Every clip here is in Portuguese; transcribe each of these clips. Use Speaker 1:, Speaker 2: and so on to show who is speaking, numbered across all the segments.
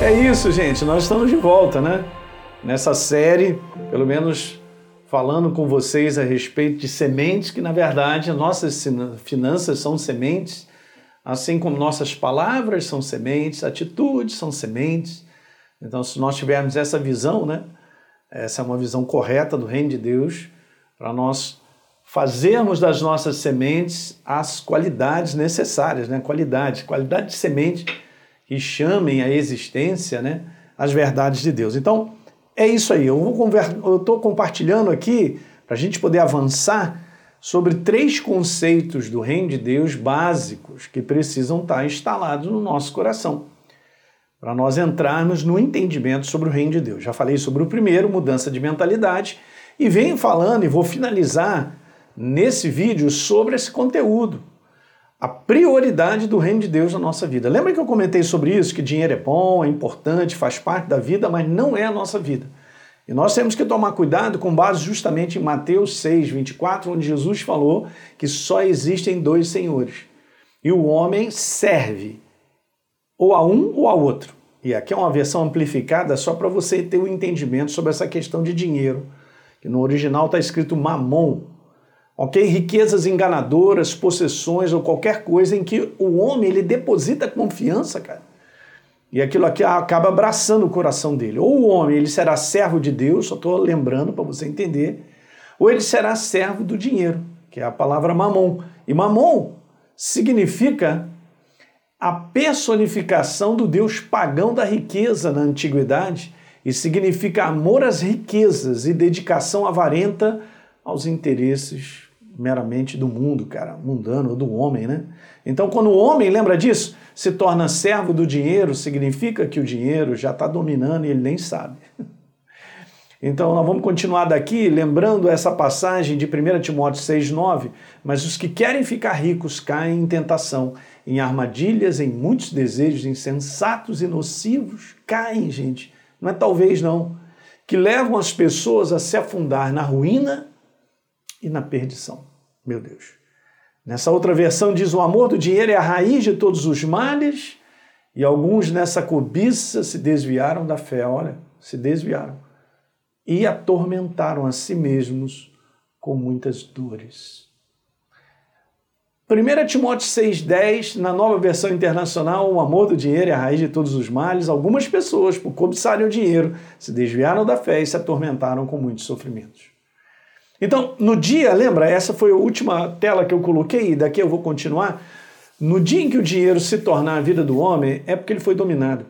Speaker 1: É isso, gente. Nós estamos de volta, né? Nessa série, pelo menos falando com vocês a respeito de sementes, que na verdade nossas finanças são sementes, assim como nossas palavras são sementes, atitudes são sementes. Então, se nós tivermos essa visão, né? Essa é uma visão correta do reino de Deus, para nós fazermos das nossas sementes as qualidades necessárias, né? Qualidade, qualidade de semente que chamem à existência, né? As verdades de Deus. Então, é isso aí. Eu estou compartilhando aqui para a gente poder avançar sobre três conceitos do reino de Deus básicos que precisam estar instalados no nosso coração para nós entrarmos no entendimento sobre o reino de Deus. Já falei sobre o primeiro, mudança de mentalidade, e venho falando e vou finalizar nesse vídeo sobre esse conteúdo, a prioridade do reino de Deus na nossa vida. Lembra que eu comentei sobre isso, que dinheiro é bom, é importante, faz parte da vida, mas não é a nossa vida. E nós temos que tomar cuidado com base justamente em Mateus 6, 24, onde Jesus falou que só existem dois senhores. E o homem serve ou a um ou a outro. E aqui é uma versão amplificada só para você ter o um entendimento sobre essa questão de dinheiro, que no original está escrito mamon, ok? Riquezas enganadoras, possessões ou qualquer coisa em que o homem ele deposita confiança, cara. E aquilo aqui acaba abraçando o coração dele. Ou o homem ele será servo de Deus, só estou lembrando para você entender, ou ele será servo do dinheiro, que é a palavra mamon. E mamon significa a personificação do Deus pagão da riqueza na antiguidade e significa amor às riquezas e dedicação avarenta aos interesses meramente do mundo, cara, mundano, do homem, né? Então, quando o homem, lembra disso, se torna servo do dinheiro, significa que o dinheiro já está dominando e ele nem sabe. Então, nós vamos continuar daqui, lembrando essa passagem de 1 Timóteo 6,9. Mas os que querem ficar ricos caem em tentação, em armadilhas, em muitos desejos insensatos e nocivos. Caem, gente. Não é talvez não. Que levam as pessoas a se afundar na ruína e na perdição. Meu Deus. Nessa outra versão diz: o amor do dinheiro é a raiz de todos os males, e alguns nessa cobiça se desviaram da fé. Olha, se desviaram e atormentaram a si mesmos com muitas dores. 1 Timóteo 6,10, na nova versão internacional, o amor do dinheiro é a raiz de todos os males. Algumas pessoas, por cobiçarem o dinheiro, se desviaram da fé e se atormentaram com muitos sofrimentos. Então, no dia, lembra, essa foi a última tela que eu coloquei, e daqui eu vou continuar. No dia em que o dinheiro se tornar a vida do homem, é porque ele foi dominado.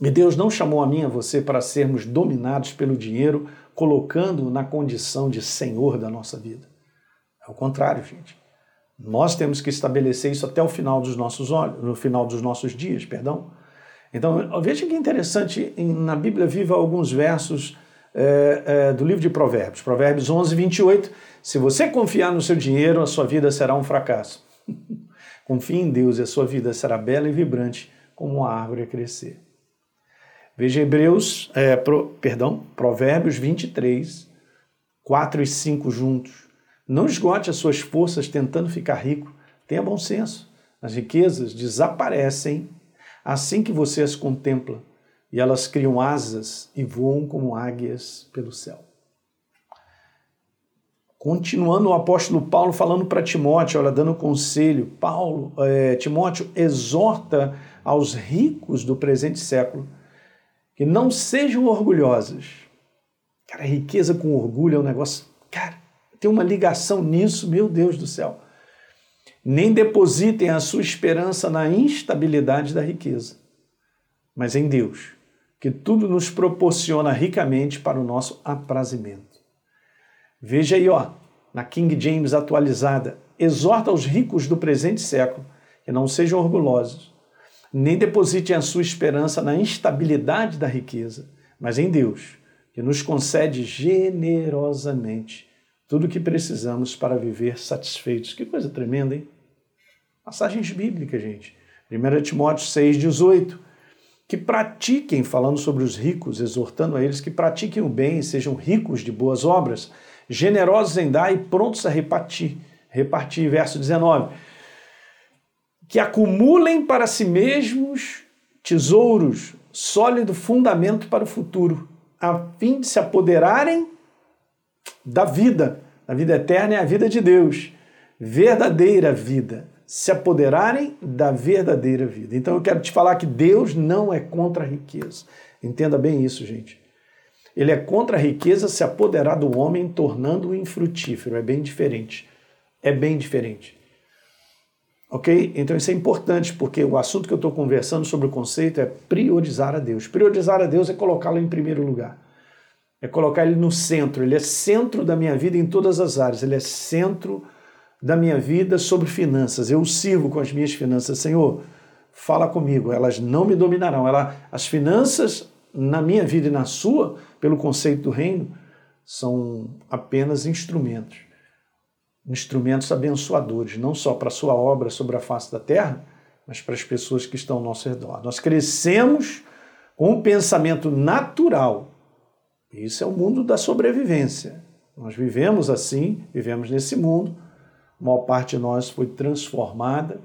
Speaker 1: E Deus não chamou a mim e a você para sermos dominados pelo dinheiro, colocando na condição de senhor da nossa vida. É o contrário, gente. Nós temos que estabelecer isso até o final dos nossos olhos, no final dos nossos dias, perdão. Então, veja que interessante, na Bíblia viva alguns versos é, é, do livro de Provérbios. Provérbios 11, 28. Se você confiar no seu dinheiro, a sua vida será um fracasso. Confie em Deus e a sua vida será bela e vibrante como uma árvore a crescer. Veja Hebreus, é, pro, perdão, Provérbios 23, 4 e 5 juntos. Não esgote as suas forças tentando ficar rico. Tenha bom senso. As riquezas desaparecem assim que você as contempla, e elas criam asas e voam como águias pelo céu. Continuando o apóstolo Paulo falando para Timóteo, olha, dando conselho, Paulo, é, Timóteo exorta aos ricos do presente século que não sejam orgulhosos. Cara, riqueza com orgulho é um negócio. Cara, tem uma ligação nisso, meu Deus do céu. Nem depositem a sua esperança na instabilidade da riqueza, mas em Deus, que tudo nos proporciona ricamente para o nosso aprazimento. Veja aí, ó, na King James atualizada, exorta os ricos do presente século que não sejam orgulhosos, nem depositem a sua esperança na instabilidade da riqueza, mas em Deus, que nos concede generosamente tudo o que precisamos para viver satisfeitos. Que coisa tremenda, hein? Passagens bíblicas, gente. 1 Timóteo 6,18. Que pratiquem, falando sobre os ricos, exortando a eles que pratiquem o bem sejam ricos de boas obras, generosos em dar e prontos a repartir. Repartir, verso 19 que acumulem para si mesmos tesouros sólido fundamento para o futuro, a fim de se apoderarem da vida. A vida eterna é a vida de Deus, verdadeira vida. Se apoderarem da verdadeira vida. Então eu quero te falar que Deus não é contra a riqueza. Entenda bem isso, gente. Ele é contra a riqueza se apoderar do homem, tornando-o infrutífero. É bem diferente. É bem diferente. Ok? Então isso é importante, porque o assunto que eu estou conversando sobre o conceito é priorizar a Deus. Priorizar a Deus é colocá-lo em primeiro lugar. É colocar ele no centro. Ele é centro da minha vida em todas as áreas. Ele é centro da minha vida sobre finanças. Eu sirvo com as minhas finanças. Senhor, fala comigo. Elas não me dominarão. Ela, as finanças na minha vida e na sua, pelo conceito do reino, são apenas instrumentos instrumentos abençoadores, não só para a sua obra sobre a face da terra, mas para as pessoas que estão ao nosso redor. Nós crescemos com um pensamento natural. Isso é o mundo da sobrevivência. Nós vivemos assim, vivemos nesse mundo, a maior parte de nós foi transformada.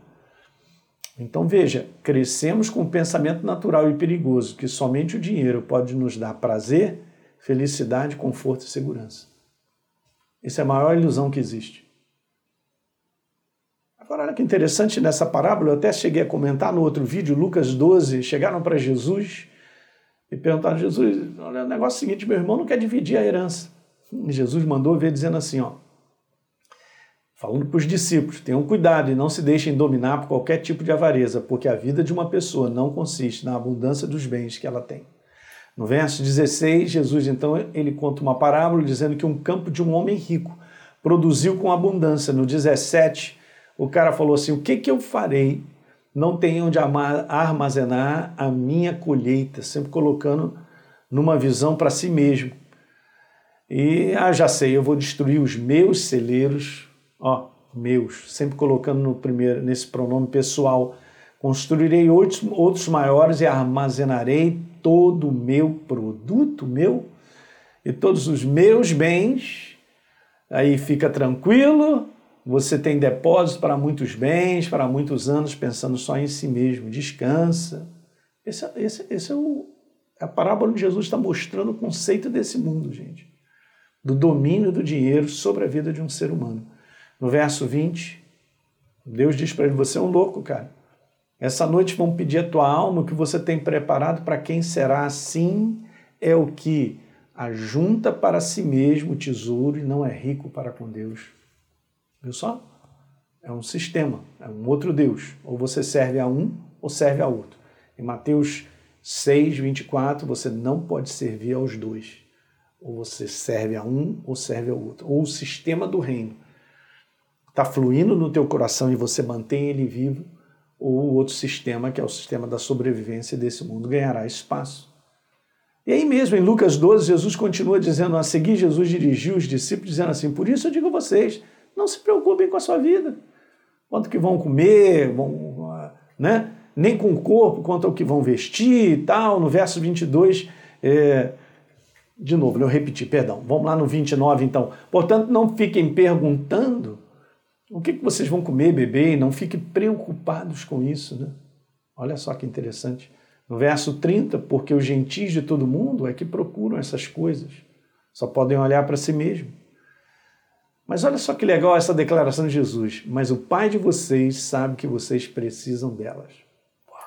Speaker 1: Então veja, crescemos com um pensamento natural e perigoso, que somente o dinheiro pode nos dar prazer, felicidade, conforto e segurança. Essa é a maior ilusão que existe. Agora, olha que interessante nessa parábola, eu até cheguei a comentar no outro vídeo, Lucas 12, chegaram para Jesus e perguntaram, Jesus, olha, o negócio é o seguinte, meu irmão não quer dividir a herança. E Jesus mandou ver dizendo assim, ó, falando para os discípulos, tenham cuidado e não se deixem dominar por qualquer tipo de avareza, porque a vida de uma pessoa não consiste na abundância dos bens que ela tem. No verso 16, Jesus então ele conta uma parábola dizendo que um campo de um homem rico produziu com abundância. No 17, o cara falou assim: o que, que eu farei? Não tenho onde armazenar a minha colheita, sempre colocando numa visão para si mesmo. E ah, já sei, eu vou destruir os meus celeiros, ó, meus, sempre colocando no primeiro nesse pronome pessoal. Construirei outros, outros maiores e armazenarei todo o meu produto meu e todos os meus bens. Aí fica tranquilo, você tem depósito para muitos bens, para muitos anos, pensando só em si mesmo. Descansa. Esse, esse, esse é o, a parábola de Jesus está mostrando o conceito desse mundo, gente. Do domínio do dinheiro sobre a vida de um ser humano. No verso 20, Deus diz para ele: Você é um louco, cara. Essa noite vão pedir a tua alma o que você tem preparado para quem será assim é o que ajunta para si mesmo o tesouro e não é rico para com Deus. Viu só? É um sistema, é um outro Deus. Ou você serve a um ou serve a outro. Em Mateus 6, 24, você não pode servir aos dois. Ou você serve a um ou serve ao outro. Ou o sistema do reino está fluindo no teu coração e você mantém ele vivo, ou o outro sistema, que é o sistema da sobrevivência desse mundo, ganhará espaço. E aí mesmo, em Lucas 12, Jesus continua dizendo, a seguir Jesus dirigiu os discípulos, dizendo assim, por isso eu digo a vocês, não se preocupem com a sua vida. Quanto que vão comer, vão, né? nem com o corpo, quanto ao que vão vestir e tal. No verso 22, é... de novo, eu repeti, perdão. Vamos lá no 29 então. Portanto, não fiquem perguntando o que, que vocês vão comer, beber, não fiquem preocupados com isso. Né? Olha só que interessante. No verso 30, porque os gentis de todo mundo é que procuram essas coisas, só podem olhar para si mesmo. Mas olha só que legal essa declaração de Jesus. Mas o Pai de vocês sabe que vocês precisam delas. Uau!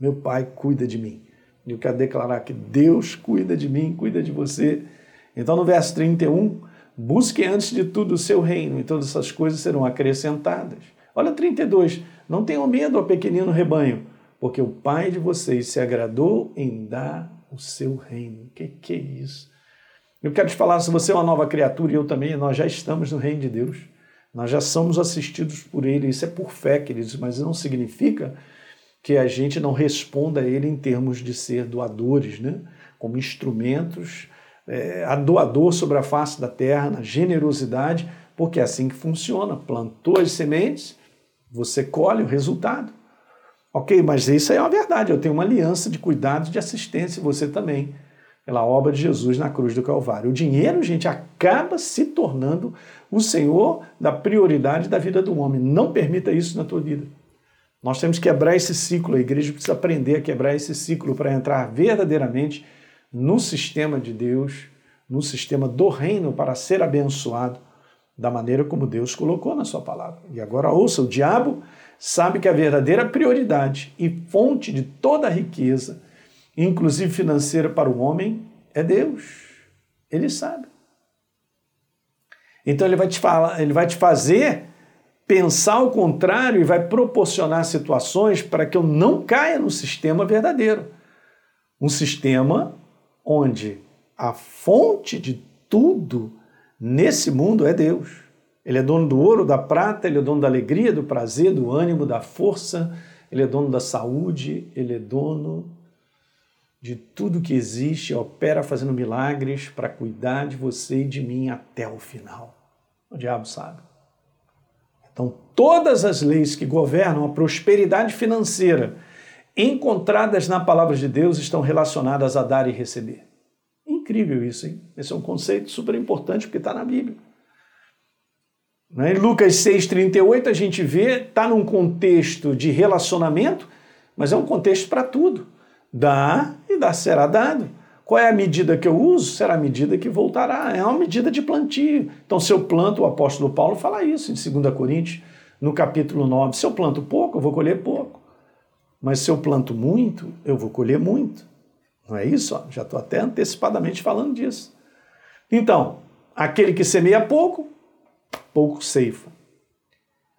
Speaker 1: Meu Pai cuida de mim. Eu quero declarar que Deus cuida de mim, cuida de você. Então, no verso 31, busque antes de tudo o seu reino, e todas essas coisas serão acrescentadas. Olha 32, não tenham medo, ó pequenino rebanho, porque o Pai de vocês se agradou em dar o seu reino. O que, que é isso? Eu quero te falar, se você é uma nova criatura e eu também, nós já estamos no reino de Deus. Nós já somos assistidos por Ele. Isso é por fé, queridos, mas não significa que a gente não responda a Ele em termos de ser doadores, né? como instrumentos, é, a doador sobre a face da terra, na generosidade, porque é assim que funciona. Plantou as sementes, você colhe o resultado. Ok, mas isso é uma verdade. Eu tenho uma aliança de cuidado, de assistência, você também pela obra de Jesus na cruz do Calvário. O dinheiro, gente, acaba se tornando o Senhor da prioridade da vida do homem. Não permita isso na tua vida. Nós temos que quebrar esse ciclo, a igreja precisa aprender a quebrar esse ciclo para entrar verdadeiramente no sistema de Deus, no sistema do reino para ser abençoado da maneira como Deus colocou na sua palavra. E agora ouça, o diabo sabe que a verdadeira prioridade e fonte de toda a riqueza, inclusive financeira para o homem, é Deus. Ele sabe. Então ele vai te falar, ele vai te fazer pensar o contrário e vai proporcionar situações para que eu não caia no sistema verdadeiro. Um sistema onde a fonte de tudo nesse mundo é Deus. Ele é dono do ouro, da prata, ele é dono da alegria, do prazer, do ânimo, da força, ele é dono da saúde, ele é dono de tudo que existe, opera fazendo milagres para cuidar de você e de mim até o final. O diabo sabe. Então, todas as leis que governam a prosperidade financeira encontradas na palavra de Deus estão relacionadas a dar e receber. Incrível isso, hein? Esse é um conceito super importante porque está na Bíblia. Né? Em Lucas 6,38 a gente vê, está num contexto de relacionamento, mas é um contexto para tudo. Dá e dá será dado. Qual é a medida que eu uso? Será a medida que voltará. É uma medida de plantio. Então, se eu planto, o apóstolo Paulo fala isso em 2 Coríntios, no capítulo 9. Se eu planto pouco, eu vou colher pouco. Mas se eu planto muito, eu vou colher muito. Não é isso? Já estou até antecipadamente falando disso. Então, aquele que semeia pouco, pouco ceifa.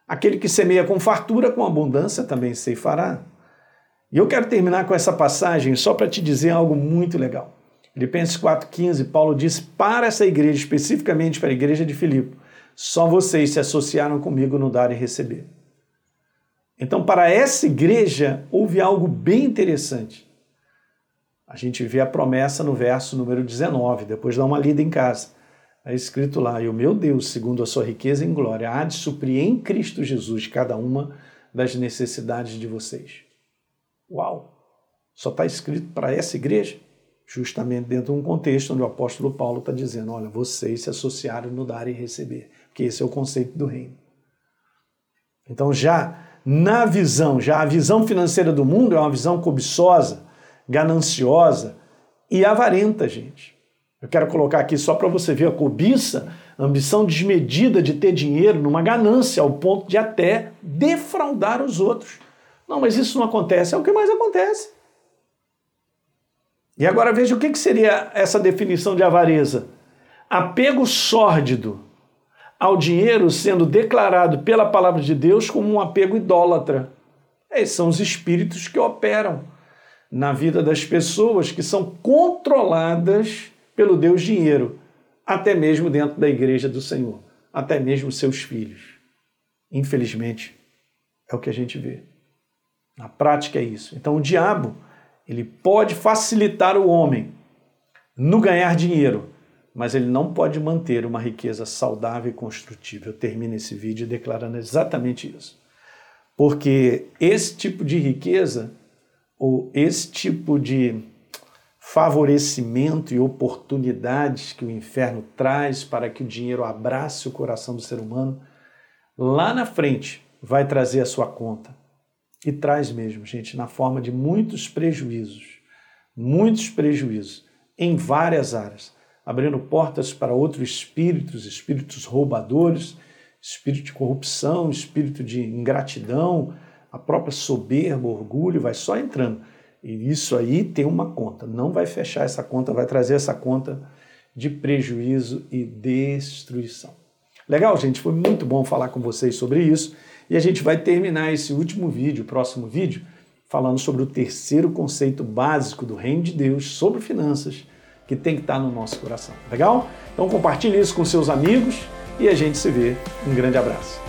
Speaker 1: Aquele que semeia com fartura, com abundância, também ceifará. E eu quero terminar com essa passagem só para te dizer algo muito legal. Filipenses 4,15, Paulo diz para essa igreja, especificamente para a igreja de Filipe, só vocês se associaram comigo no dar e receber. Então, para essa igreja, houve algo bem interessante. A gente vê a promessa no verso número 19, depois dá uma lida em casa. É escrito lá: E o meu Deus, segundo a sua riqueza em glória, há de suprir em Cristo Jesus cada uma das necessidades de vocês. Uau! Só está escrito para essa igreja? justamente dentro de um contexto onde o apóstolo Paulo está dizendo: olha, vocês se associaram no dar e receber, porque esse é o conceito do reino. Então, já na visão, já a visão financeira do mundo é uma visão cobiçosa, gananciosa e avarenta, gente. Eu quero colocar aqui só para você ver a cobiça, a ambição desmedida de ter dinheiro numa ganância ao ponto de até defraudar os outros. Não, mas isso não acontece, é o que mais acontece. E agora veja o que seria essa definição de avareza: apego sórdido ao dinheiro sendo declarado pela palavra de Deus como um apego idólatra. Esses são os espíritos que operam na vida das pessoas que são controladas pelo Deus dinheiro, até mesmo dentro da igreja do Senhor, até mesmo seus filhos. Infelizmente, é o que a gente vê. Na prática é isso. Então o diabo ele pode facilitar o homem no ganhar dinheiro, mas ele não pode manter uma riqueza saudável e construtiva. Eu termino esse vídeo declarando exatamente isso. Porque esse tipo de riqueza, ou esse tipo de favorecimento e oportunidades que o inferno traz para que o dinheiro abrace o coração do ser humano, lá na frente vai trazer a sua conta e traz mesmo, gente, na forma de muitos prejuízos, muitos prejuízos em várias áreas, abrindo portas para outros espíritos, espíritos roubadores, espírito de corrupção, espírito de ingratidão, a própria soberba, orgulho, vai só entrando. E isso aí tem uma conta, não vai fechar essa conta, vai trazer essa conta de prejuízo e destruição. Legal, gente? Foi muito bom falar com vocês sobre isso. E a gente vai terminar esse último vídeo, o próximo vídeo, falando sobre o terceiro conceito básico do reino de Deus sobre finanças que tem que estar no nosso coração. Legal? Então compartilhe isso com seus amigos e a gente se vê. Um grande abraço.